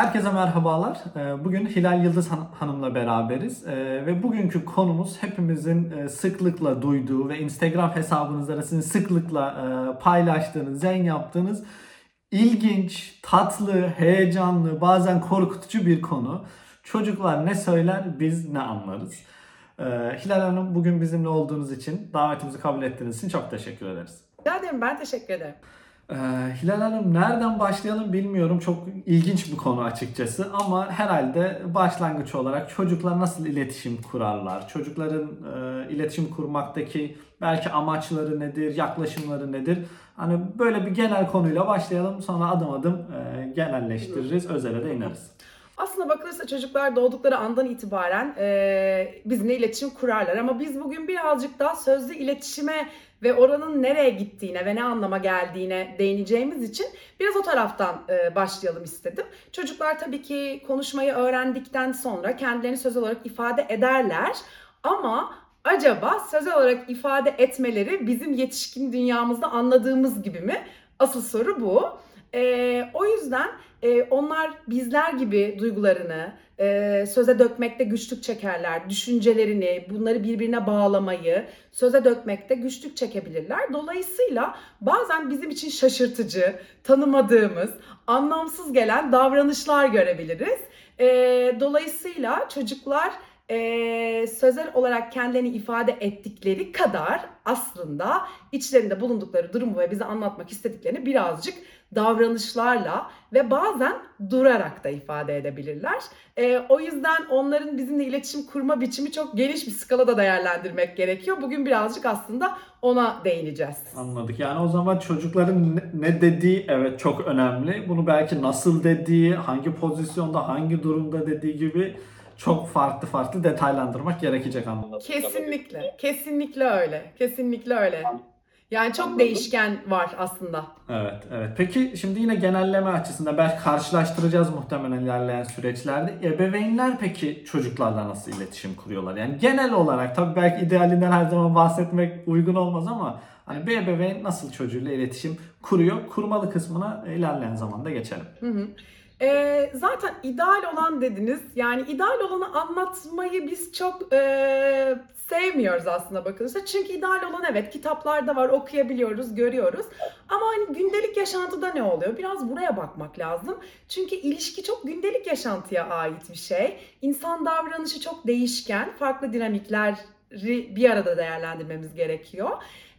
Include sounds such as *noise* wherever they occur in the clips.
Herkese merhabalar. Ee, Bugün Hilal Yıldız Han- Hanım'la beraberiz Ee, ve bugünkü konumuz hepimizin e, sıklıkla duyduğu ve Instagram hesabınızda da sizin sıklıkla e, paylaştığınız, yayın yaptığınız ilginç, tatlı, heyecanlı, bazen korkutucu bir konu. Çocuklar ne söyler, biz ne anlarız. Ee, Hilal Hanım bugün bizimle olduğunuz için, davetimizi kabul ettiğiniz için çok teşekkür ederiz. Rica ederim ben teşekkür ederim. Ee, Hilal Hanım nereden başlayalım bilmiyorum. Çok ilginç bir konu açıkçası ama herhalde başlangıç olarak çocuklar nasıl iletişim kurarlar? Çocukların e, iletişim kurmaktaki belki amaçları nedir, yaklaşımları nedir? Hani böyle bir genel konuyla başlayalım sonra adım adım e, genelleştiririz, özele de ineriz. Aslında bakılırsa çocuklar doğdukları andan itibaren e, bizimle iletişim kurarlar. Ama biz bugün birazcık daha sözlü iletişime ve oranın nereye gittiğine ve ne anlama geldiğine değineceğimiz için biraz o taraftan e, başlayalım istedim. Çocuklar tabii ki konuşmayı öğrendikten sonra kendilerini sözel olarak ifade ederler. Ama acaba sözel olarak ifade etmeleri bizim yetişkin dünyamızda anladığımız gibi mi? Asıl soru bu. Ee, o yüzden e, onlar bizler gibi duygularını e, söze dökmekte güçlük çekerler. Düşüncelerini, bunları birbirine bağlamayı söze dökmekte güçlük çekebilirler. Dolayısıyla bazen bizim için şaşırtıcı, tanımadığımız, anlamsız gelen davranışlar görebiliriz. E, dolayısıyla çocuklar e, sözel olarak kendilerini ifade ettikleri kadar aslında içlerinde bulundukları durumu ve bize anlatmak istediklerini birazcık davranışlarla ve bazen durarak da ifade edebilirler. E, o yüzden onların bizimle iletişim kurma biçimi çok geniş bir skalada değerlendirmek gerekiyor. Bugün birazcık aslında ona değineceğiz. Anladık. Yani o zaman çocukların ne- dediği evet çok önemli. Bunu belki nasıl dediği, hangi pozisyonda, hangi durumda dediği gibi çok farklı farklı detaylandırmak gerekecek anlamda. Kesinlikle, kesinlikle öyle, kesinlikle öyle. Yani çok değişken var aslında. Evet, evet. Peki şimdi yine genelleme açısından belki karşılaştıracağız muhtemelen ilerleyen süreçlerde. Ebeveynler peki çocuklarla nasıl iletişim kuruyorlar? Yani genel olarak tabii belki idealinden her zaman bahsetmek uygun olmaz ama hani bir ebeveyn nasıl çocuğuyla iletişim kuruyor? Kurmalı kısmına ilerleyen zamanda geçelim. Hı hı. Ee, zaten ideal olan dediniz. Yani ideal olanı anlatmayı biz çok e, sevmiyoruz aslında bakılırsa. Çünkü ideal olan evet kitaplarda var okuyabiliyoruz, görüyoruz. Ama hani gündelik yaşantıda ne oluyor? Biraz buraya bakmak lazım. Çünkü ilişki çok gündelik yaşantıya ait bir şey. İnsan davranışı çok değişken, farklı dinamikleri bir arada değerlendirmemiz gerekiyor.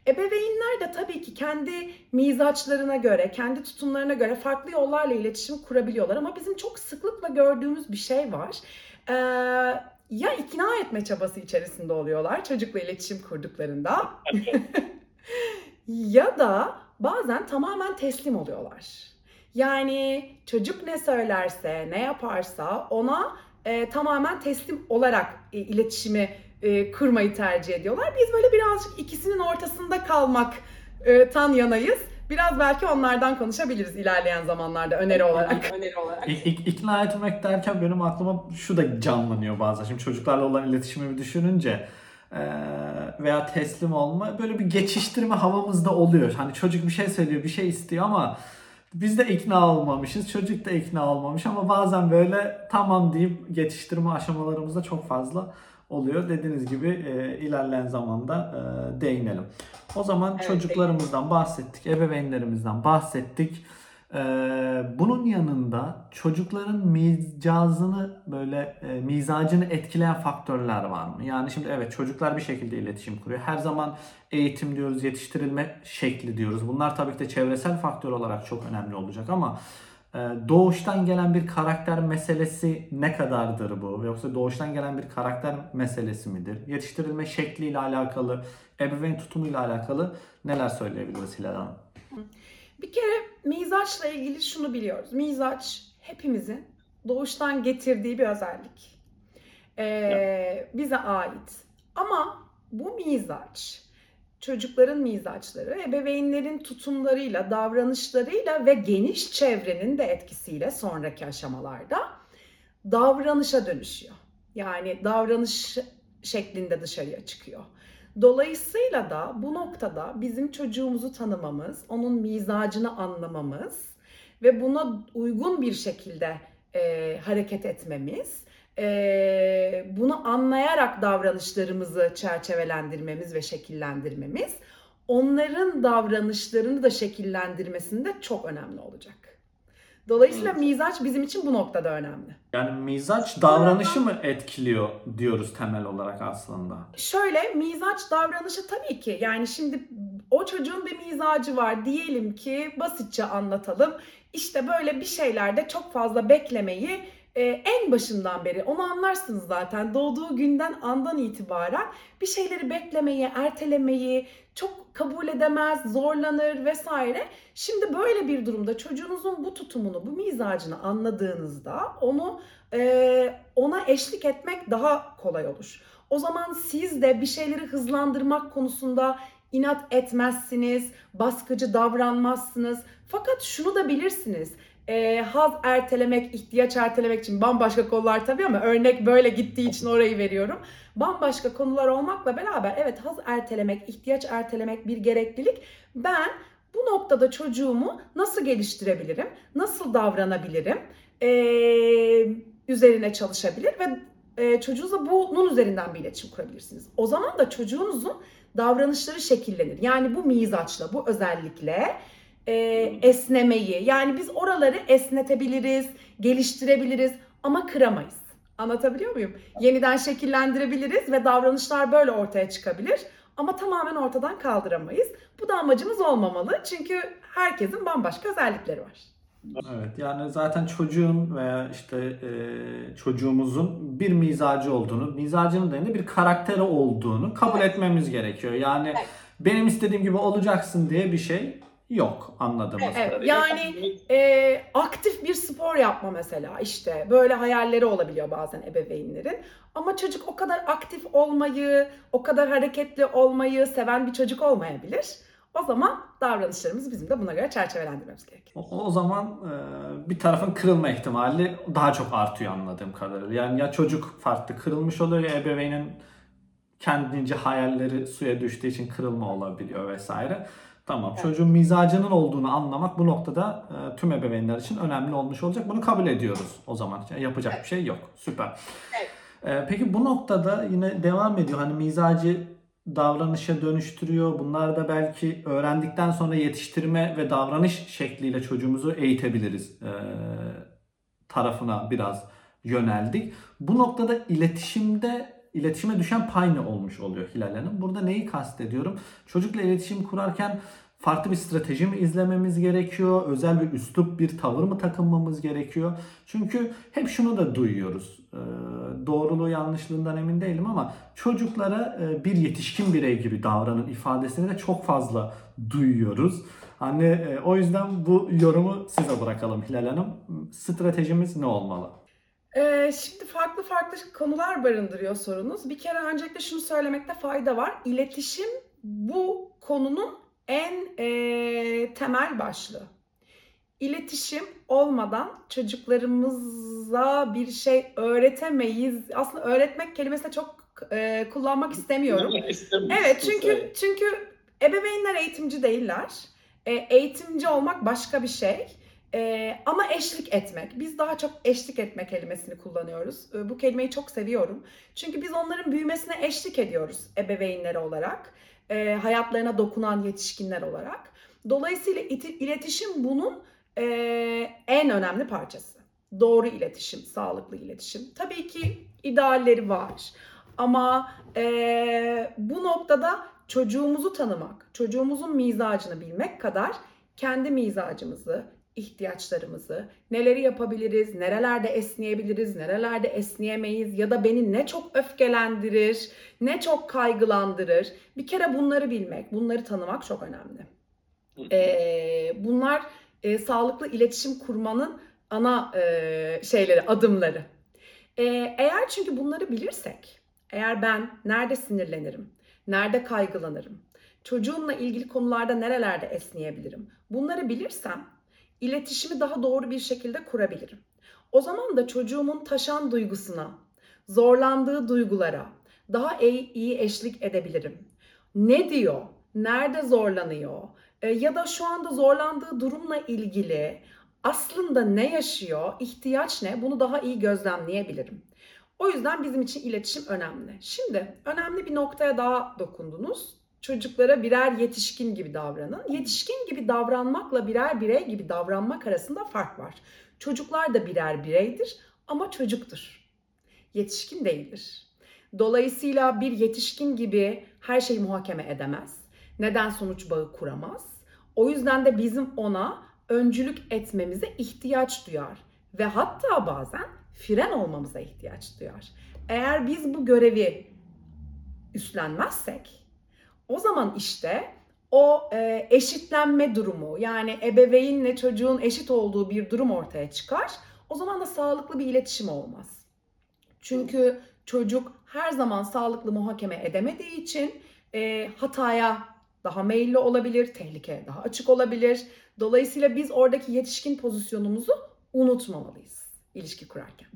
Ebeveynler de tabii ki kendi mizaçlarına göre, kendi tutumlarına göre farklı yollarla iletişim kurabiliyorlar. Ama bizim çok sıklıkla gördüğümüz bir şey var. Ee, ya ikna etme çabası içerisinde oluyorlar çocukla iletişim kurduklarında. *laughs* ya da bazen tamamen teslim oluyorlar. Yani çocuk ne söylerse, ne yaparsa ona e, tamamen teslim olarak e, iletişimi e, kurmayı tercih ediyorlar. Biz böyle birazcık ikisinin ortasında kalmak e, tan yanayız. Biraz belki onlardan konuşabiliriz ilerleyen zamanlarda öneri olarak. *laughs* öneri olarak. İk- ik- ikna etmek derken benim aklıma şu da canlanıyor bazen. Şimdi çocuklarla olan iletişimi bir düşününce eee, veya teslim olma böyle bir geçiştirme havamızda oluyor. Hani çocuk bir şey söylüyor, bir şey istiyor ama biz de ikna olmamışız, çocuk da ikna olmamış ama bazen böyle tamam deyip geçiştirme aşamalarımızda çok fazla oluyor. Dediğiniz gibi e, ilerleyen zamanda e, değinelim. O zaman Evet, çocuklarımızdan bahsettik, ebeveynlerimizden bahsettik. E, bunun yanında çocukların mizcazını böyle e, mizacını etkileyen faktörler var mı? Yani şimdi evet çocuklar bir şekilde iletişim kuruyor. Her zaman eğitim diyoruz, yetiştirilme şekli diyoruz. Bunlar tabii ki de çevresel faktör olarak çok önemli olacak ama Doğuştan gelen bir karakter meselesi ne kadardır bu? Yoksa doğuştan gelen bir karakter meselesi midir? Yetiştirilme şekliyle alakalı, ebeveyn tutumuyla alakalı neler söyleyebiliriz Hilal Hanım? Bir kere mizaçla ilgili şunu biliyoruz. Mizaç hepimizin doğuştan getirdiği bir özellik. Ee, bize ait. Ama bu mizaç çocukların mizaçları, ebeveynlerin tutumlarıyla, davranışlarıyla ve geniş çevrenin de etkisiyle sonraki aşamalarda davranışa dönüşüyor. Yani davranış şeklinde dışarıya çıkıyor. Dolayısıyla da bu noktada bizim çocuğumuzu tanımamız, onun mizacını anlamamız ve buna uygun bir şekilde e, hareket etmemiz, e, bunu anlayarak davranışlarımızı çerçevelendirmemiz ve şekillendirmemiz, onların davranışlarını da şekillendirmesinde çok önemli olacak. Dolayısıyla mizaç bizim için bu noktada önemli. Yani mizaç davranışı mı etkiliyor diyoruz temel olarak aslında? Şöyle mizaç davranışı tabii ki yani şimdi o çocuğun bir mizacı var diyelim ki basitçe anlatalım. İşte böyle bir şeylerde çok fazla beklemeyi e, en başından beri onu anlarsınız zaten doğduğu günden andan itibaren bir şeyleri beklemeyi, ertelemeyi çok kabul edemez, zorlanır vesaire. Şimdi böyle bir durumda çocuğunuzun bu tutumunu, bu mizacını anladığınızda onu e, ona eşlik etmek daha kolay olur. O zaman siz de bir şeyleri hızlandırmak konusunda inat etmezsiniz, baskıcı davranmazsınız. Fakat şunu da bilirsiniz. E, haz ertelemek, ihtiyaç ertelemek için bambaşka konular tabii ama örnek böyle gittiği için orayı veriyorum. Bambaşka konular olmakla beraber evet haz ertelemek, ihtiyaç ertelemek bir gereklilik. Ben bu noktada çocuğumu nasıl geliştirebilirim, nasıl davranabilirim e, üzerine çalışabilir ve e, çocuğunuzla bunun üzerinden bir iletişim kurabilirsiniz. O zaman da çocuğunuzun davranışları şekillenir. Yani bu mizaçla, bu özellikle e, esnemeyi, yani biz oraları esnetebiliriz, geliştirebiliriz ama kıramayız. Anlatabiliyor muyum? Yeniden şekillendirebiliriz ve davranışlar böyle ortaya çıkabilir. Ama tamamen ortadan kaldıramayız. Bu da amacımız olmamalı. Çünkü herkesin bambaşka özellikleri var. Evet yani zaten çocuğun veya işte e, çocuğumuzun bir mizacı olduğunu, mizacının da bir karakteri olduğunu kabul etmemiz gerekiyor. Yani Evet. benim istediğim gibi olacaksın diye bir şey yok anladığımız Evet, kadarıyla. yani e, aktif bir spor yapma mesela işte böyle hayalleri olabiliyor bazen ebeveynlerin. Ama çocuk o kadar aktif olmayı, o kadar hareketli olmayı seven bir çocuk olmayabilir. O zaman davranışlarımızı bizim de buna göre çerçevelendirmemiz gerekiyor. O, o zaman e, bir tarafın kırılma ihtimali daha çok artıyor anladığım kadarıyla. Yani ya çocuk farklı kırılmış oluyor ya ebeveynin kendince hayalleri suya düştüğü için kırılma olabiliyor vesaire. Tamam Evet. çocuğun mizacının olduğunu anlamak bu noktada e, tüm ebeveynler için önemli olmuş olacak. Bunu kabul ediyoruz o zaman. Yani yapacak bir şey yok. Süper. Evet. E, peki bu noktada yine devam ediyor. Hani mizacı davranışa dönüştürüyor. Bunlar da belki öğrendikten sonra yetiştirme ve davranış şekliyle çocuğumuzu eğitebiliriz e, tarafına biraz yöneldik. Bu noktada iletişimde iletişime düşen pay ne olmuş oluyor Hilal Hanım? Burada neyi kastediyorum? Çocukla iletişim kurarken farklı bir strateji mi izlememiz gerekiyor? Özel bir üslup, bir tavır mı takınmamız gerekiyor? Çünkü hep şunu da duyuyoruz. Ee, doğruluğu yanlışlığından emin değilim ama çocuklara e, bir yetişkin birey gibi davranın ifadesini de çok fazla duyuyoruz. Hani e, o yüzden bu yorumu size bırakalım Hilal Hanım. Stratejimiz ne olmalı? Ee, şimdi farklı farklı konular barındırıyor sorunuz. Bir kere öncelikle şunu söylemekte fayda var. İletişim bu konunun en e, temel başlığı. İletişim olmadan çocuklarımıza bir şey öğretemeyiz. Aslında öğretmek kelimesini çok e, kullanmak istemiyorum. Evet çünkü çünkü ebeveynler eğitimci değiller. E, eğitimci olmak başka bir şey. E, ama eşlik etmek. Biz daha çok eşlik etme kelimesini kullanıyoruz. E, bu kelimeyi çok seviyorum. Çünkü biz onların büyümesine eşlik ediyoruz ebeveynler olarak. E, hayatlarına dokunan yetişkinler olarak. Dolayısıyla iti- iletişim bunun e, en önemli parçası. Doğru iletişim, sağlıklı iletişim. Tabii ki idealleri var. Ama e, bu noktada çocuğumuzu tanımak, çocuğumuzun mizacını bilmek kadar kendi mizacımızı, ihtiyaçlarımızı, neleri yapabiliriz, nerelerde esneyebiliriz, nerelerde esneyemeyiz ya da beni ne çok öfkelendirir, ne çok kaygılandırır. Bir kere bunları bilmek, bunları tanımak çok önemli. Ee, bunlar e, sağlıklı iletişim kurmanın ana e, şeyleri, adımları. Ee, eğer çünkü bunları bilirsek, eğer ben nerede sinirlenirim, nerede kaygılanırım, çocuğumla ilgili konularda nerelerde esneyebilirim, bunları bilirsem iletişimi daha doğru bir şekilde kurabilirim. O zaman da çocuğumun taşan duygusuna, zorlandığı duygulara daha iyi, eşlik edebilirim. Ne diyor? Nerede zorlanıyor? E, ya da şu anda zorlandığı durumla ilgili aslında ne yaşıyor, ihtiyaç ne bunu daha iyi gözlemleyebilirim. O yüzden bizim için iletişim önemli. Şimdi önemli bir noktaya daha dokundunuz. Çocuklara birer yetişkin gibi davranın. Yetişkin gibi davranmakla birer birey gibi davranmak arasında fark var. Çocuklar da birer bireydir ama çocuktur. Yetişkin değildir. Dolayısıyla bir yetişkin gibi her şeyi muhakeme edemez. Neden sonuç bağı kuramaz. O yüzden de bizim ona öncülük etmemize ihtiyaç duyar ve hatta bazen fren olmamıza ihtiyaç duyar. Eğer biz bu görevi üstlenmezsek o zaman işte o e, eşitlenme durumu yani ebeveynle çocuğun eşit olduğu bir durum ortaya çıkar. O zaman da sağlıklı bir iletişim olmaz. Çünkü çocuk her zaman sağlıklı muhakeme edemediği için e, hataya daha meyilli olabilir, tehlikeye daha açık olabilir. Dolayısıyla biz oradaki yetişkin pozisyonumuzu unutmamalıyız ilişki kurarken.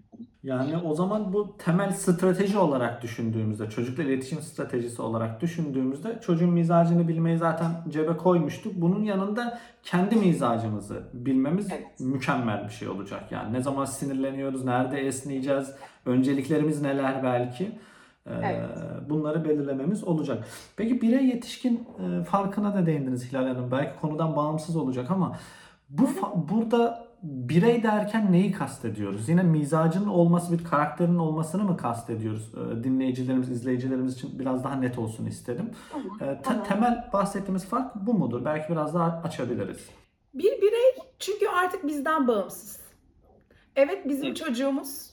Yani o zaman bu temel strateji olarak düşündüğümüzde, çocukla iletişim stratejisi olarak düşündüğümüzde çocuğun mizacını bilmeyi zaten cebe koymuştuk. Bunun yanında kendi mizacımızı bilmemiz Evet. mükemmel bir şey olacak. Yani ne zaman sinirleniyoruz, nerede esneyeceğiz, önceliklerimiz neler belki. Ee, Evet. Bunları belirlememiz olacak. Peki birey yetişkin e, farkına da değindiniz Hilal Hanım. Belki konudan bağımsız olacak ama bu burada birey derken neyi kastediyoruz? Yine mizacının olması, bir karakterin olmasını mı kastediyoruz? Ee, Dinleyicilerimiz, izleyicilerimiz için biraz daha net olsun istedim. Ee, te- Tamam. temel bahsettiğimiz fark bu mudur? Belki biraz daha açabiliriz. Bir birey çünkü artık bizden bağımsız. Evet bizim Evet. çocuğumuz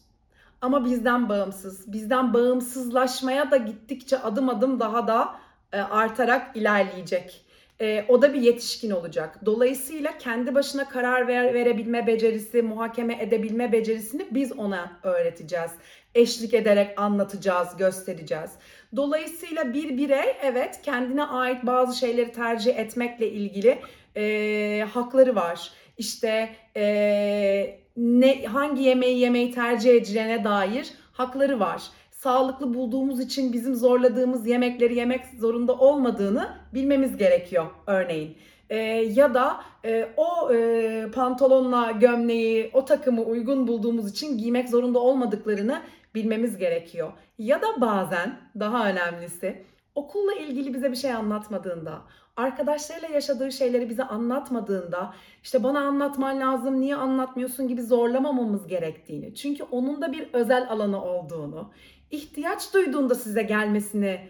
ama bizden bağımsız. Bizden bağımsızlaşmaya da gittikçe adım adım daha da e, artarak ilerleyecek. E, o da bir yetişkin olacak. Dolayısıyla kendi başına karar ver, verebilme becerisi, muhakeme edebilme becerisini biz ona öğreteceğiz. Eşlik ederek anlatacağız, göstereceğiz. Dolayısıyla bir birey evet kendine ait bazı şeyleri tercih etmekle ilgili e, hakları var. İşte e, ne hangi yemeği yemeyi tercih edeceğine dair hakları var. Sağlıklı bulduğumuz için bizim zorladığımız yemekleri yemek zorunda olmadığını bilmemiz gerekiyor örneğin. E, ya da e, o e, pantolonla gömleği, o takımı uygun bulduğumuz için giymek zorunda olmadıklarını bilmemiz gerekiyor. Ya da bazen daha önemlisi okulla ilgili bize bir şey anlatmadığında, arkadaşlarıyla yaşadığı şeyleri bize anlatmadığında işte bana anlatman lazım niye anlatmıyorsun gibi zorlamamamız gerektiğini. Çünkü onun da bir özel alanı olduğunu, ihtiyaç duyduğunda size gelmesini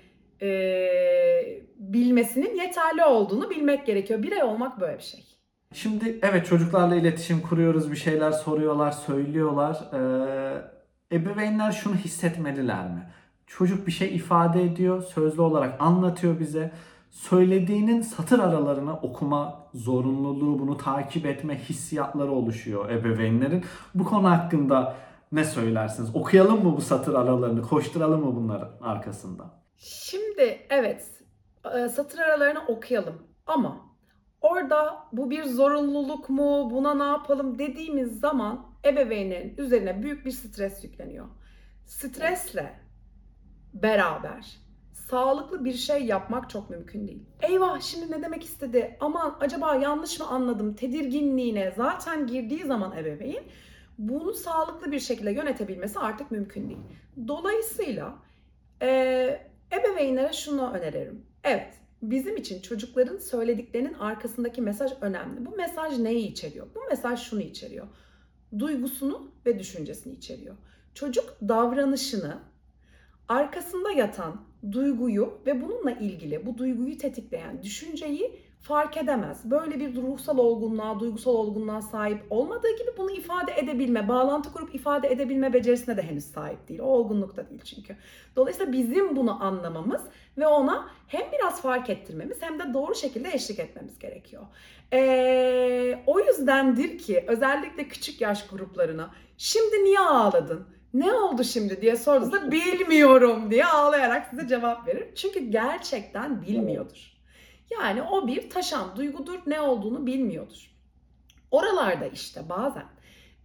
e, bilmesinin yeterli olduğunu bilmek gerekiyor. Birey olmak böyle bir şey. Şimdi evet çocuklarla iletişim kuruyoruz, bir şeyler soruyorlar, söylüyorlar. Ee, ebeveynler şunu hissetmeliler mi? Çocuk bir şey ifade ediyor, sözlü olarak anlatıyor bize. Söylediğinin satır aralarını okuma zorunluluğu, bunu takip etme hissiyatları oluşuyor ebeveynlerin. Bu konu hakkında ne söylersiniz? Okuyalım mı bu satır aralarını, koşturalım mı bunların arkasında? Şimdi evet e, satır aralarını okuyalım ama orada bu bir zorunluluk mu buna ne yapalım dediğimiz zaman ebeveynlerin üzerine büyük bir stres yükleniyor. Stresle beraber sağlıklı bir şey yapmak çok mümkün değil. Eyvah şimdi ne demek istedi? Aman acaba yanlış mı anladım? Tedirginliğine zaten girdiği zaman ebeveyn bunu sağlıklı bir şekilde yönetebilmesi artık mümkün değil. Dolayısıyla e, ebeveynlere şunu öneririm. Evet, bizim için çocukların söylediklerinin arkasındaki mesaj önemli. Bu mesaj neyi içeriyor? Bu mesaj şunu içeriyor. Duygusunu ve düşüncesini içeriyor. Çocuk davranışını arkasında yatan duyguyu ve bununla ilgili bu duyguyu tetikleyen düşünceyi fark edemez. Böyle bir ruhsal olgunluğa, duygusal olgunluğa sahip olmadığı gibi bunu ifade edebilme, bağlantı kurup ifade edebilme becerisine de henüz sahip değil. O olgunlukta değil çünkü. Dolayısıyla bizim bunu anlamamız ve ona hem biraz fark ettirmemiz hem de doğru şekilde eşlik etmemiz gerekiyor. Ee, o yüzdendir ki özellikle küçük yaş gruplarına şimdi niye ağladın? Ne oldu şimdi diye sorduğunuzda bilmiyorum diye ağlayarak size cevap verir. Çünkü gerçekten bilmiyordur. Yani o bir taşan duygudur, ne olduğunu bilmiyordur. Oralarda işte bazen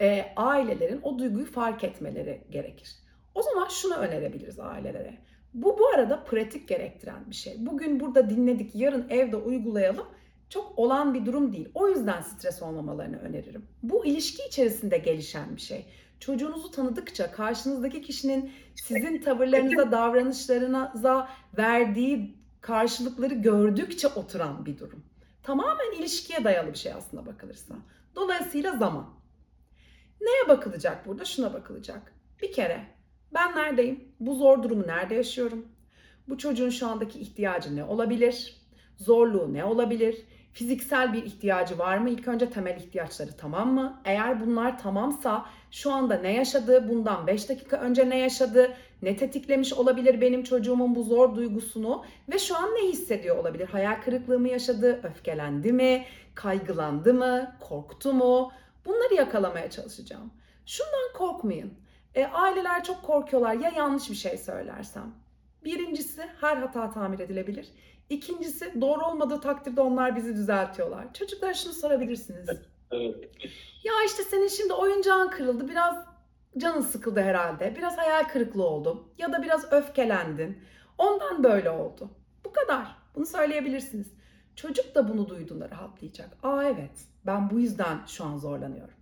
e, ailelerin o duyguyu fark etmeleri gerekir. O zaman şunu önerebiliriz ailelere. Bu bu arada pratik gerektiren bir şey. Bugün burada dinledik, yarın evde uygulayalım çok olan bir durum değil. O yüzden stres olmamalarını öneririm. Bu ilişki içerisinde gelişen bir şey. Çocuğunuzu tanıdıkça karşınızdaki kişinin sizin tavırlarınıza, davranışlarınıza verdiği karşılıkları gördükçe oturan bir durum. Tamamen ilişkiye dayalı bir şey aslında bakılırsa. Dolayısıyla zaman. Neye bakılacak burada? Şuna bakılacak. Bir kere ben neredeyim? Bu zor durumu nerede yaşıyorum? Bu çocuğun şu andaki ihtiyacı ne olabilir? Zorluğu ne olabilir? Fiziksel bir ihtiyacı var mı? İlk önce temel ihtiyaçları tamam mı? Eğer bunlar tamamsa şu anda ne yaşadı? Bundan 5 dakika önce ne yaşadı? Ne tetiklemiş olabilir benim çocuğumun bu zor duygusunu? Ve şu an ne hissediyor olabilir? Hayal kırıklığı mı yaşadı? Öfkelendi mi? Kaygılandı mı? Korktu mu? Bunları yakalamaya çalışacağım. Şundan korkmayın. E, aileler çok korkuyorlar ya yanlış bir şey söylersem. Birincisi her hata tamir edilebilir. İkincisi doğru olmadığı takdirde onlar bizi düzeltiyorlar. Çocuklara şunu sorabilirsiniz. Evet. Ya işte senin şimdi oyuncağın kırıldı. Biraz canın sıkıldı herhalde. Biraz hayal kırıklığı oldu. Ya da biraz öfkelendin. Ondan böyle oldu. Bu kadar. Bunu söyleyebilirsiniz. Çocuk da bunu duyduğunda rahatlayacak. Aa evet ben bu yüzden şu an zorlanıyorum.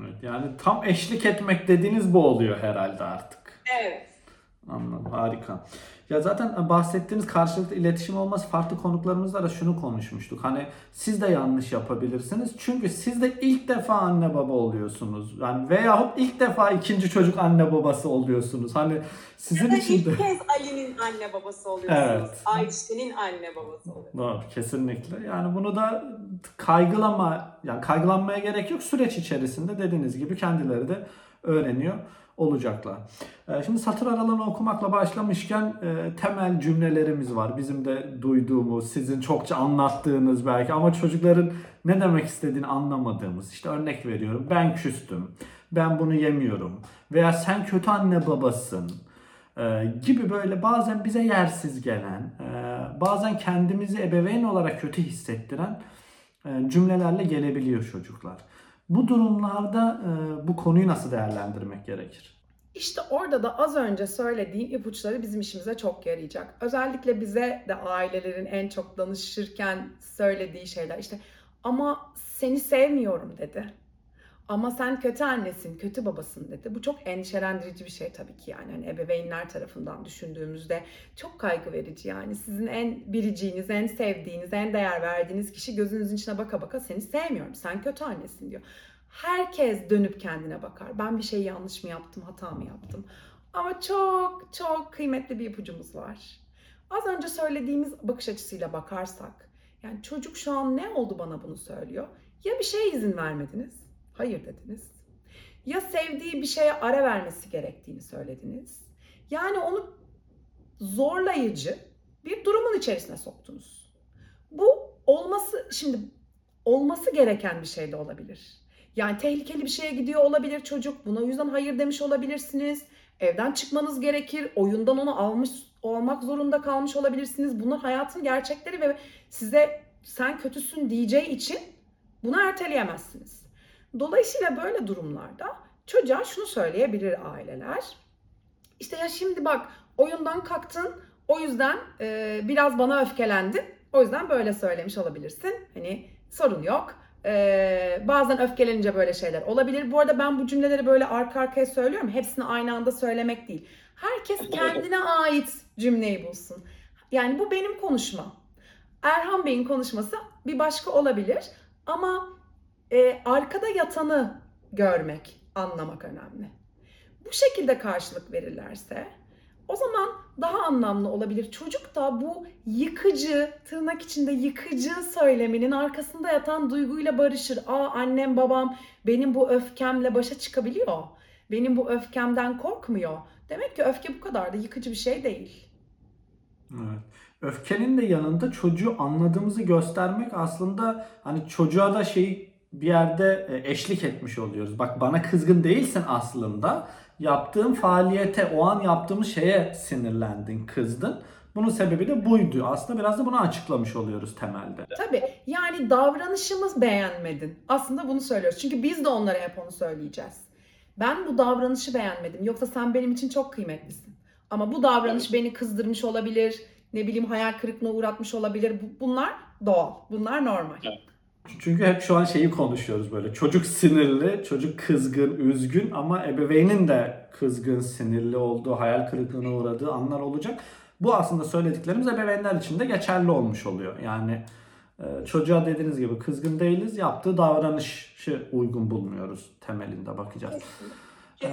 Evet, yani tam eşlik etmek dediğiniz bu oluyor herhalde artık. Evet. Anladım. Harika. Ya zaten bahsettiğiniz karşılıklı iletişim olması farklı konuklarımızla da şunu konuşmuştuk. Hani siz de yanlış yapabilirsiniz. Çünkü siz de ilk defa anne baba oluyorsunuz. Yani veyahut ilk defa ikinci çocuk anne babası oluyorsunuz. Hani sizin Ya da için de... ilk kez Ali'nin anne babası oluyorsunuz. Evet. Ayşe'nin anne babası oluyorsunuz. Doğru, kesinlikle. Yani bunu da kaygılama, yani kaygılanmaya gerek yok. Süreç içerisinde dediğiniz gibi kendileri de öğreniyor olacaklar. Ee, Şimdi satır aralığını okumakla başlamışken e, temel cümlelerimiz var. Bizim de duyduğumuz, sizin çokça anlattığınız belki ama çocukların ne demek istediğini anlamadığımız. İşte örnek veriyorum. Ben küstüm. Ben bunu yemiyorum. Veya sen kötü anne babasın. e, gibi böyle bazen bize yersiz gelen, e, bazen kendimizi ebeveyn olarak kötü hissettiren cümlelerle gelebiliyor çocuklar. Bu durumlarda e, bu konuyu nasıl değerlendirmek gerekir? İşte orada da az önce söylediğim ipuçları bizim işimize çok yarayacak. Özellikle bize de ailelerin en çok danışırken söylediği şeyler işte ama seni sevmiyorum dedi. Ama sen kötü annesin, kötü babasın dedi. Bu çok endişelendirici bir şey tabii ki yani. Hani ebeveynler tarafından düşündüğümüzde çok kaygı verici yani. Sizin en biriciğiniz, en sevdiğiniz, en değer verdiğiniz kişi gözünüzün içine baka baka seni sevmiyorum, sen kötü annesin diyor. Herkes dönüp kendine bakar. Ben bir şey yanlış mı yaptım, hata mı yaptım? Ama çok çok kıymetli bir ipucumuz var. Az önce söylediğimiz bakış açısıyla bakarsak, yani çocuk şu an ne oldu bana bunu söylüyor? Ya bir şeye izin vermediniz, hayır dediniz. Ya sevdiği bir şeye ara vermesi gerektiğini söylediniz. Yani onu zorlayıcı bir durumun içerisine soktunuz. Bu olması şimdi olması gereken bir şey de olabilir. Yani tehlikeli bir şeye gidiyor olabilir çocuk. Buna o yüzden hayır demiş olabilirsiniz. Evden çıkmanız gerekir. Oyundan onu almış olmak zorunda kalmış olabilirsiniz. Bunlar hayatın gerçekleri ve size sen kötüsün diyeceği için bunu erteleyemezsiniz. Dolayısıyla böyle durumlarda çocuğa şunu söyleyebilir aileler. İşte ya şimdi bak oyundan kalktın o yüzden e, biraz bana öfkelendin. O yüzden böyle söylemiş olabilirsin. Hani sorun yok. Ee, bazen öfkelenince böyle şeyler olabilir. Bu arada ben bu cümleleri böyle arka arkaya söylüyorum. Hepsini aynı anda söylemek değil. Herkes kendine ait cümleyi bulsun. Yani bu benim konuşmam. Erhan Bey'in konuşması bir başka olabilir. Ama e, arkada yatanı görmek, anlamak önemli. Bu şekilde karşılık verirlerse o zaman daha anlamlı olabilir. Çocuk da bu yıkıcı, tırnak içinde yıkıcı söyleminin arkasında yatan duyguyla barışır. Aa annem babam benim bu öfkemle başa çıkabiliyor. Benim bu öfkemden korkmuyor. Demek ki öfke bu kadar da yıkıcı bir şey değil. Evet. Öfkenin de yanında çocuğu anladığımızı göstermek aslında hani çocuğa da şey bir yerde e, eşlik etmiş oluyoruz. Bak bana kızgın değilsin aslında. Yaptığım faaliyete, o an yaptığımız şeye sinirlendin, kızdın. Bunun sebebi de buydu. Aslında biraz da bunu açıklamış oluyoruz temelde. Tabii yani davranışımız beğenmedin. Aslında bunu söylüyoruz. Çünkü biz de onlara hep onu söyleyeceğiz. Ben bu davranışı beğenmedim. Yoksa sen benim için çok kıymetlisin. Ama bu davranış beni kızdırmış olabilir. Ne bileyim hayal kırıklığına uğratmış olabilir. Bu- Bunlar doğal. Bunlar normal. Çünkü hep şu an şeyi konuşuyoruz böyle. Çocuk sinirli, çocuk kızgın, üzgün ama ebeveynin de kızgın, sinirli olduğu, hayal kırıklığına uğradığı anlar olacak. Bu aslında söylediklerimiz ebeveynler için de geçerli olmuş oluyor. Yani e, çocuğa dediğiniz gibi kızgın değiliz, yaptığı davranışı uygun bulmuyoruz temelinde bakacağız. Ee,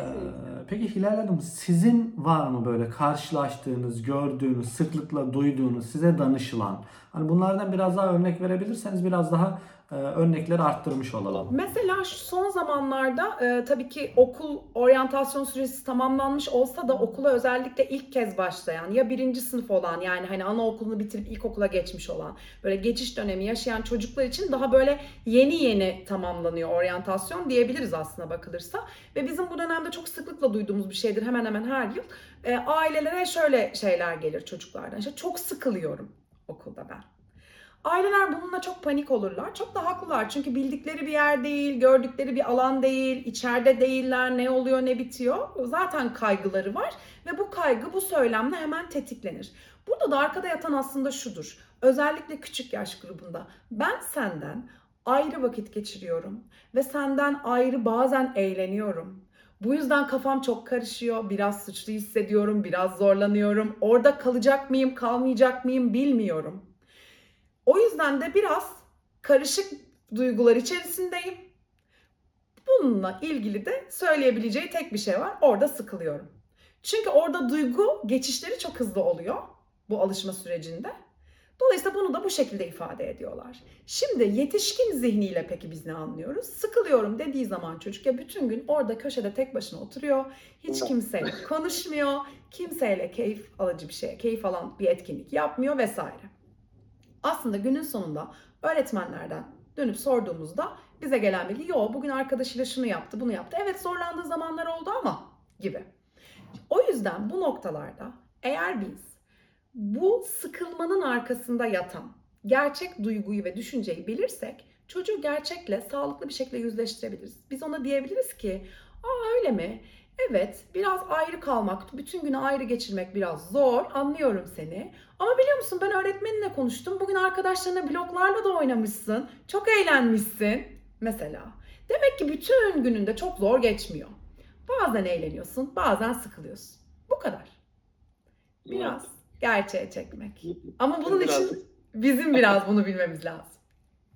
peki Hilal Hanım sizin var mı böyle karşılaştığınız, gördüğünüz, sıklıkla duyduğunuz, size danışılan? Hani bunlardan biraz daha örnek verebilirseniz biraz daha örnekleri arttırmış olalım. Mesela şu son zamanlarda e, tabii ki okul oryantasyon süresi tamamlanmış olsa da okula özellikle ilk kez başlayan ya birinci sınıf olan yani hani anaokulunu bitirip ilkokula geçmiş olan böyle geçiş dönemi yaşayan çocuklar için daha böyle yeni yeni tamamlanıyor oryantasyon diyebiliriz aslında bakılırsa. Ve bizim bu dönemde çok sıklıkla duyduğumuz bir şeydir hemen hemen her yıl. E, ailelere şöyle şeyler gelir çocuklardan işte çok sıkılıyorum okulda ben. Aileler bununla çok panik olurlar. Çok da haklılar. Çünkü bildikleri bir yer değil, gördükleri bir alan değil, içeride değiller, ne oluyor ne bitiyor. Zaten kaygıları var ve bu kaygı bu söylemle hemen tetiklenir. Burada da arkada yatan aslında şudur. Özellikle küçük yaş grubunda ben senden ayrı vakit geçiriyorum ve senden ayrı bazen eğleniyorum. Bu yüzden kafam çok karışıyor, biraz suçlu hissediyorum, biraz zorlanıyorum. Orada kalacak mıyım, kalmayacak mıyım bilmiyorum. O yüzden de biraz karışık duygular içerisindeyim. Bununla ilgili de söyleyebileceği tek bir şey var. Orada sıkılıyorum. Çünkü orada duygu geçişleri çok hızlı oluyor bu alışma sürecinde. Dolayısıyla bunu da bu şekilde ifade ediyorlar. Şimdi yetişkin zihniyle peki biz ne anlıyoruz? Sıkılıyorum dediği zaman çocuk ya bütün gün orada köşede tek başına oturuyor. Hiç kimseyle konuşmuyor. Kimseyle keyif alıcı bir şey, keyif alan bir etkinlik yapmıyor vesaire aslında günün sonunda öğretmenlerden dönüp sorduğumuzda bize gelen bilgi yo bugün arkadaşıyla şunu yaptı bunu yaptı. Evet zorlandığı zamanlar oldu ama gibi. O yüzden bu noktalarda eğer biz bu sıkılmanın arkasında yatan gerçek duyguyu ve düşünceyi bilirsek çocuğu gerçekle sağlıklı bir şekilde yüzleştirebiliriz. Biz ona diyebiliriz ki aa öyle mi? Evet, biraz ayrı kalmak, bütün günü ayrı geçirmek biraz zor. Anlıyorum seni. Ama biliyor musun ben öğretmeninle konuştum. Bugün arkadaşlarına bloklarla da oynamışsın. Çok eğlenmişsin. Mesela. Demek ki bütün gününde çok zor geçmiyor. Bazen eğleniyorsun, bazen sıkılıyorsun. Bu kadar. Biraz gerçeğe çekmek. Ama bunun Biraz- için bizim biraz bunu bilmemiz lazım.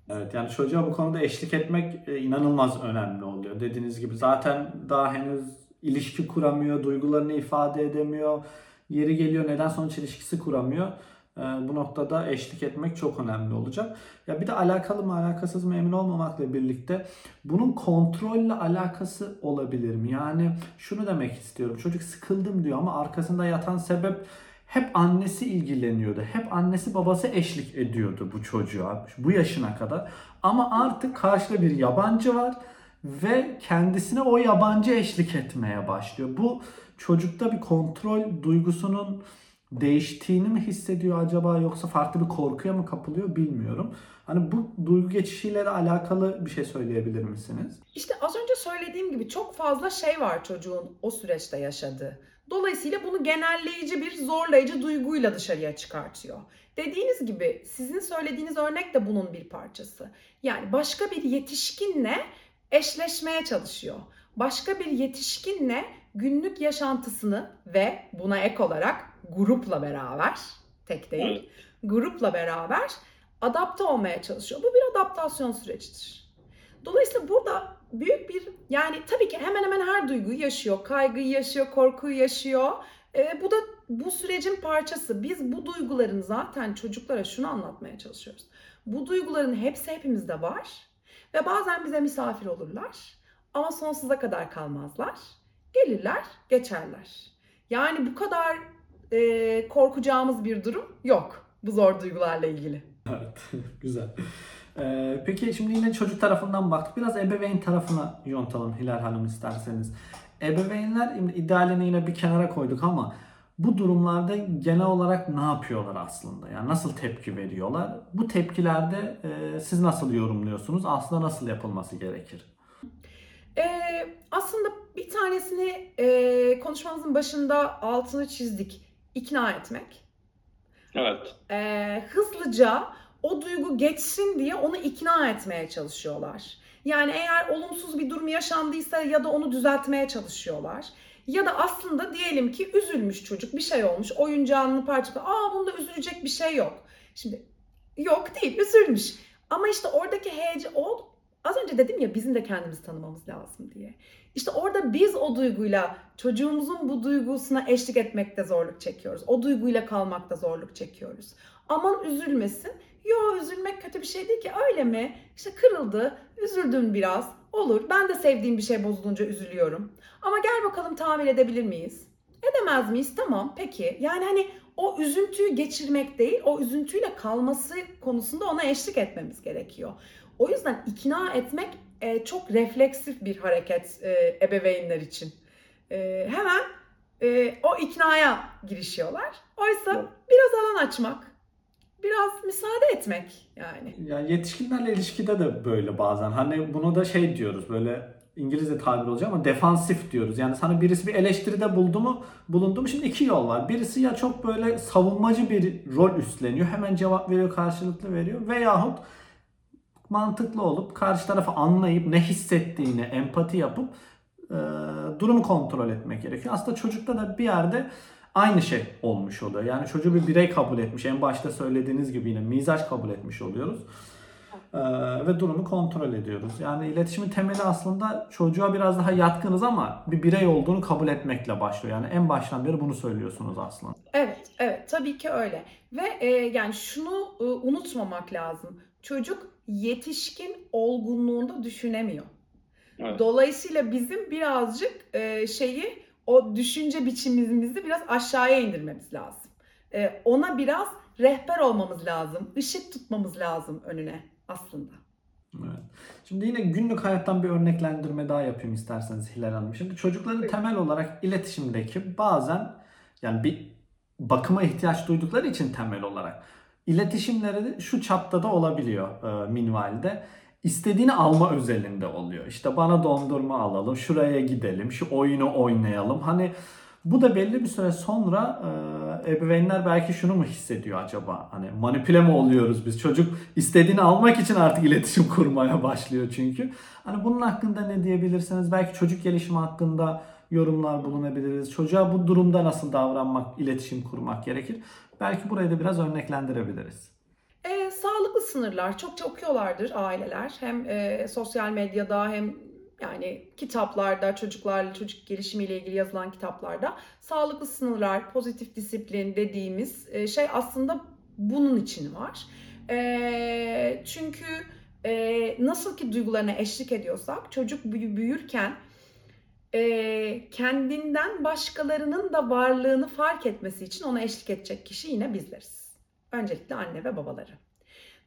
Evet yani çocuğa bu konuda eşlik etmek e, inanılmaz önemli oluyor. Dediğiniz gibi zaten daha henüz ilişki kuramıyor, duygularını ifade edemiyor. Yeri geliyor neden sonuç ilişkisi kuramıyor. E, Bu noktada eşlik etmek çok önemli olacak. Ya bir de alakalı mı alakasız mı emin olmamakla birlikte bunun kontrolle alakası olabilir mi? Yani şunu demek istiyorum. Çocuk sıkıldım diyor ama arkasında yatan sebep hep annesi ilgileniyordu. Hep annesi babası eşlik ediyordu bu çocuğa bu yaşına kadar. Ama artık karşıda bir yabancı var ve kendisine o yabancı eşlik etmeye başlıyor. Bu çocukta bir kontrol duygusunun değiştiğini mi hissediyor acaba yoksa farklı bir korkuya mı kapılıyor bilmiyorum. Hani bu duygu geçişiyle de alakalı bir şey söyleyebilir misiniz? İşte az önce söylediğim gibi çok fazla şey var çocuğun o süreçte yaşadığı. Dolayısıyla bunu genelleyici bir zorlayıcı duyguyla dışarıya çıkartıyor. Dediğiniz gibi sizin söylediğiniz örnek de bunun bir parçası. Yani başka bir yetişkinle eşleşmeye çalışıyor. Başka bir yetişkinle günlük yaşantısını ve buna ek olarak grupla beraber, tek değil, grupla beraber adapte olmaya çalışıyor. Bu bir adaptasyon sürecidir. Dolayısıyla burada büyük bir yani tabii ki hemen hemen her duyguyu yaşıyor. Kaygıyı yaşıyor, korkuyu yaşıyor. Ee, bu da bu sürecin parçası. Biz bu duyguların zaten çocuklara şunu anlatmaya çalışıyoruz. Bu duyguların hepsi hepimizde var. Ve bazen bize misafir olurlar. Ama sonsuza kadar kalmazlar. Gelirler, geçerler. Yani bu kadar e, korkacağımız bir durum yok. Bu zor duygularla ilgili. *laughs* Evet, güzel. Ee, peki şimdi yine çocuk tarafından baktık. Biraz ebeveyn tarafına yontalım Hilal Hanım isterseniz. Ebeveynler idealini yine bir kenara koyduk ama bu durumlarda genel olarak ne yapıyorlar aslında? Yani nasıl tepki veriyorlar? Bu tepkilerde e, siz nasıl yorumluyorsunuz? Aslında nasıl yapılması gerekir? Ee, aslında bir tanesini e, konuşmamızın başında altını çizdik. İkna etmek. Evet. Ee, hızlıca o duygu geçsin diye onu ikna etmeye çalışıyorlar. Yani eğer olumsuz bir durum yaşandıysa ya da onu düzeltmeye çalışıyorlar. Ya da aslında diyelim ki üzülmüş çocuk bir şey olmuş oyuncağını parça aa bunda üzülecek bir şey yok. Şimdi yok değil üzülmüş. Ama işte oradaki heyecan o az önce dedim ya bizim de kendimizi tanımamız lazım diye. İşte orada biz o duyguyla çocuğumuzun bu duygusuna eşlik etmekte zorluk çekiyoruz. O duyguyla kalmakta zorluk çekiyoruz. Aman üzülmesin. Yo üzülmek kötü bir şey değil ki öyle mi? İşte kırıldı, üzüldüm biraz. Olur. Ben de sevdiğim bir şey bozulunca üzülüyorum. Ama gel bakalım tamir edebilir miyiz? Edemez miyiz? Tamam. Peki. Yani hani o üzüntüyü geçirmek değil, o üzüntüyle kalması konusunda ona eşlik etmemiz gerekiyor. O yüzden ikna etmek e, çok refleksif bir hareket e, ebeveynler için. E, hemen e, o iknaya girişiyorlar. Oysa biraz alan açmak, biraz müsaade etmek yani. Yani yetişkinlerle ilişkide de böyle bazen. Hani bunu da şey diyoruz böyle İngilizce tabir olacak ama defansif diyoruz. Yani sana birisi bir eleştiride buldu mu, bulundu mu şimdi iki yol var. Birisi ya çok böyle savunmacı bir rol üstleniyor. Hemen cevap veriyor, karşılıklı veriyor. Veyahut mantıklı olup karşı tarafı anlayıp ne hissettiğini empati yapıp e, durumu kontrol etmek gerekiyor. Aslında çocukta da bir yerde aynı şey olmuş oluyor. Yani çocuğu bir birey kabul etmiş. En başta söylediğiniz gibi yine mizaç kabul etmiş oluyoruz. Ee, ve durumu kontrol ediyoruz. Yani iletişimin temeli aslında çocuğa biraz daha yatkınız ama bir birey olduğunu kabul etmekle başlıyor. Yani en baştan beri bunu söylüyorsunuz aslında. Evet, evet tabii ki öyle. Ve e, yani şunu e, unutmamak lazım. Çocuk yetişkin olgunluğunda düşünemiyor. Evet. Dolayısıyla bizim birazcık e, şeyi o düşünce biçimimizi biraz aşağıya indirmemiz lazım. E, ona biraz rehber olmamız lazım. ışık tutmamız lazım önüne aslında. Evet. Şimdi yine günlük hayattan bir örneklendirme daha yapayım isterseniz Hilal Hanım. Şimdi çocukların temel olarak iletişimdeki bazen yani bir bakıma ihtiyaç duydukları için temel olarak iletişimleri şu çapta da olabiliyor e, minvalde. İstediğini alma özelinde oluyor. İşte bana dondurma alalım, şuraya gidelim, şu oyunu oynayalım. Hani bu da belli bir süre sonra e, ebeveynler belki şunu mu hissediyor acaba? Hani manipüle mi oluyoruz biz? Çocuk istediğini almak için artık iletişim *laughs* kurmaya başlıyor çünkü. Hani bunun hakkında ne diyebilirsiniz? Belki çocuk gelişimi hakkında yorumlar bulunabiliriz. Çocuğa bu durumda nasıl davranmak, iletişim kurmak gerekir? Belki burayı da biraz örneklendirebiliriz. Sağlıklı sınırlar çokça okuyorlardır aileler. Hem e, sosyal medyada hem yani kitaplarda çocuklarla çocuk gelişimiyle ilgili yazılan kitaplarda sağlıklı sınırlar, pozitif disiplin dediğimiz e, şey aslında bunun için var. E, çünkü e, nasıl ki duygularına eşlik ediyorsak çocuk büyü- büyürken e, kendinden başkalarının da varlığını fark etmesi için ona eşlik edecek kişi yine bizleriz. Öncelikle anne ve babaları.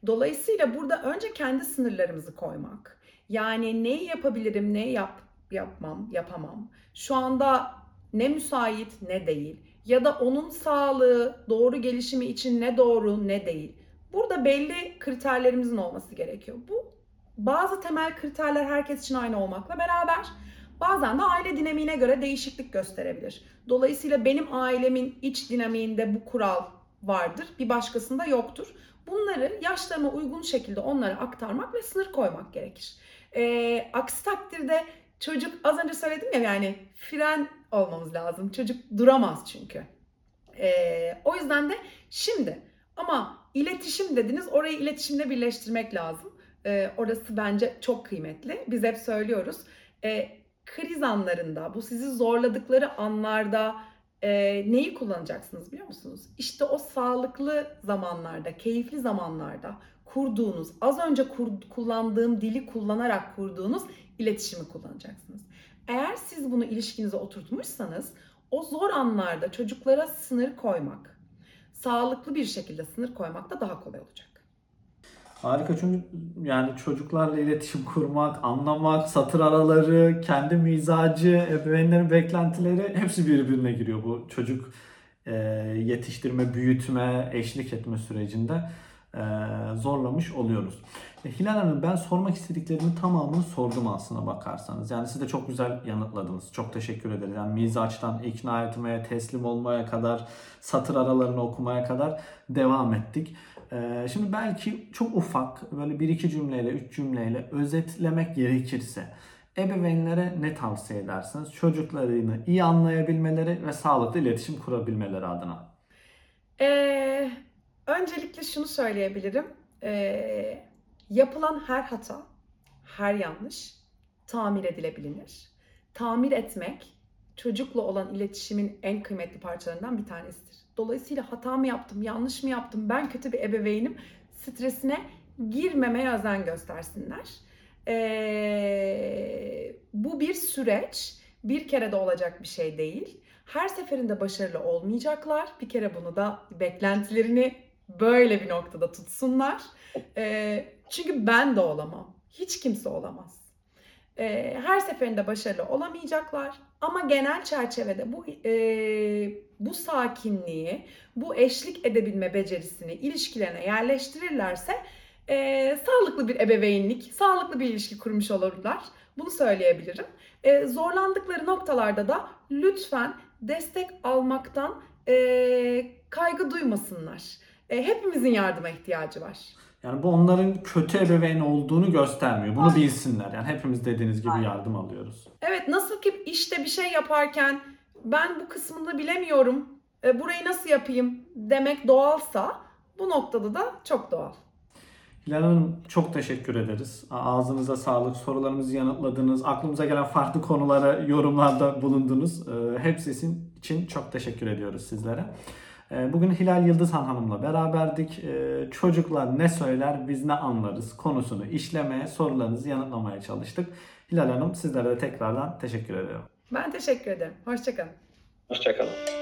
Dolayısıyla burada önce kendi sınırlarımızı koymak. Yani neyi yapabilirim, neyi yap, yapmam, yapamam. Şu anda ne müsait ne değil. Ya da onun sağlığı, doğru gelişimi için ne doğru ne değil. Burada belli kriterlerimizin olması gerekiyor. Bu bazı temel kriterler herkes için aynı olmakla beraber bazen de aile dinamiğine göre değişiklik gösterebilir. Dolayısıyla benim ailemin iç dinamiğinde bu kural vardır, bir başkasında yoktur. Bunları yaşlarına uygun şekilde onlara aktarmak ve sınır koymak gerekir. Ee, aksi takdirde çocuk az önce söyledim ya yani fren olmamız lazım. Çocuk duramaz çünkü. Ee, o yüzden de şimdi ama iletişim dediniz orayı iletişimle birleştirmek lazım. Ee, orası bence çok kıymetli. Biz hep söylüyoruz. Ee, kriz anlarında, bu sizi zorladıkları anlarda e, neyi kullanacaksınız biliyor musunuz? İşte o sağlıklı zamanlarda, keyifli zamanlarda kurduğunuz, az önce kur- kullandığım dili kullanarak kurduğunuz iletişimi kullanacaksınız. Eğer siz bunu ilişkinize oturtmuşsanız o zor anlarda çocuklara sınır koymak, sağlıklı bir şekilde sınır koymak da daha kolay olacak. Harika çünkü yani çocuklarla iletişim kurmak, anlamak, satır araları, kendi mizacı, ebeveynlerin beklentileri hepsi birbirine giriyor bu çocuk yetiştirme, büyütme, eşlik etme sürecinde zorlamış oluyoruz. E, Hilal Hanım ben sormak istediklerimin tamamını sordum aslına bakarsanız. Yani siz de çok güzel yanıtladınız. Çok teşekkür ederiz. Yani mizaçtan ikna etmeye, teslim olmaya kadar, satır aralarını okumaya kadar devam ettik. Ee, şimdi belki çok ufak böyle bir iki cümleyle, üç cümleyle özetlemek gerekirse ebeveynlere ne tavsiye edersiniz? Çocuklarını iyi anlayabilmeleri ve sağlıklı iletişim kurabilmeleri adına. Ee, öncelikle şunu söyleyebilirim. Ee, yapılan her hata, her yanlış tamir edilebilir. Tamir etmek çocukla olan iletişimin en kıymetli parçalarından bir tanesidir. Dolayısıyla hata mı yaptım, yanlış mı yaptım, ben kötü bir ebeveynim stresine girmemeye özen göstersinler. Ee, bu bir süreç, bir kere de olacak bir şey değil. Her seferinde başarılı olmayacaklar. Bir kere bunu da beklentilerini böyle bir noktada tutsunlar. Ee, çünkü ben de olamam. Hiç kimse olamaz. Ee, her seferinde başarılı olamayacaklar. Ama genel çerçevede bu e, bu sakinliği, bu eşlik edebilme becerisini ilişkilerine yerleştirirlerse e, sağlıklı bir ebeveynlik, sağlıklı bir ilişki kurmuş olurlar. Bunu söyleyebilirim. E, zorlandıkları noktalarda da lütfen destek almaktan e, kaygı duymasınlar. E, hepimizin yardıma ihtiyacı var. Yani bu onların kötü ebeveyn olduğunu göstermiyor. Bunu bilsinler. Yani hepimiz dediğiniz gibi yardım alıyoruz. Evet nasıl ki işte bir şey yaparken ben bu kısmını bilemiyorum, e, burayı nasıl yapayım demek doğalsa bu noktada da çok doğal. Hilal Hanım çok teşekkür ederiz. Ağzınıza sağlık, sorularımızı yanıtladınız, aklımıza gelen farklı konulara yorumlarda bulundunuz. Ee, Hepsi için çok teşekkür ediyoruz sizlere. Ee, Bugün Hilal Yıldızhan Hanım'la beraberdik. Ee, Çocuklar ne söyler, biz ne anlarız konusunu işlemeye, sorularınızı yanıtlamaya çalıştık. Hilal Hanım sizlere de tekrardan teşekkür ediyorum. Ben teşekkür ederim. Hoşçakalın. Hoşçakalın.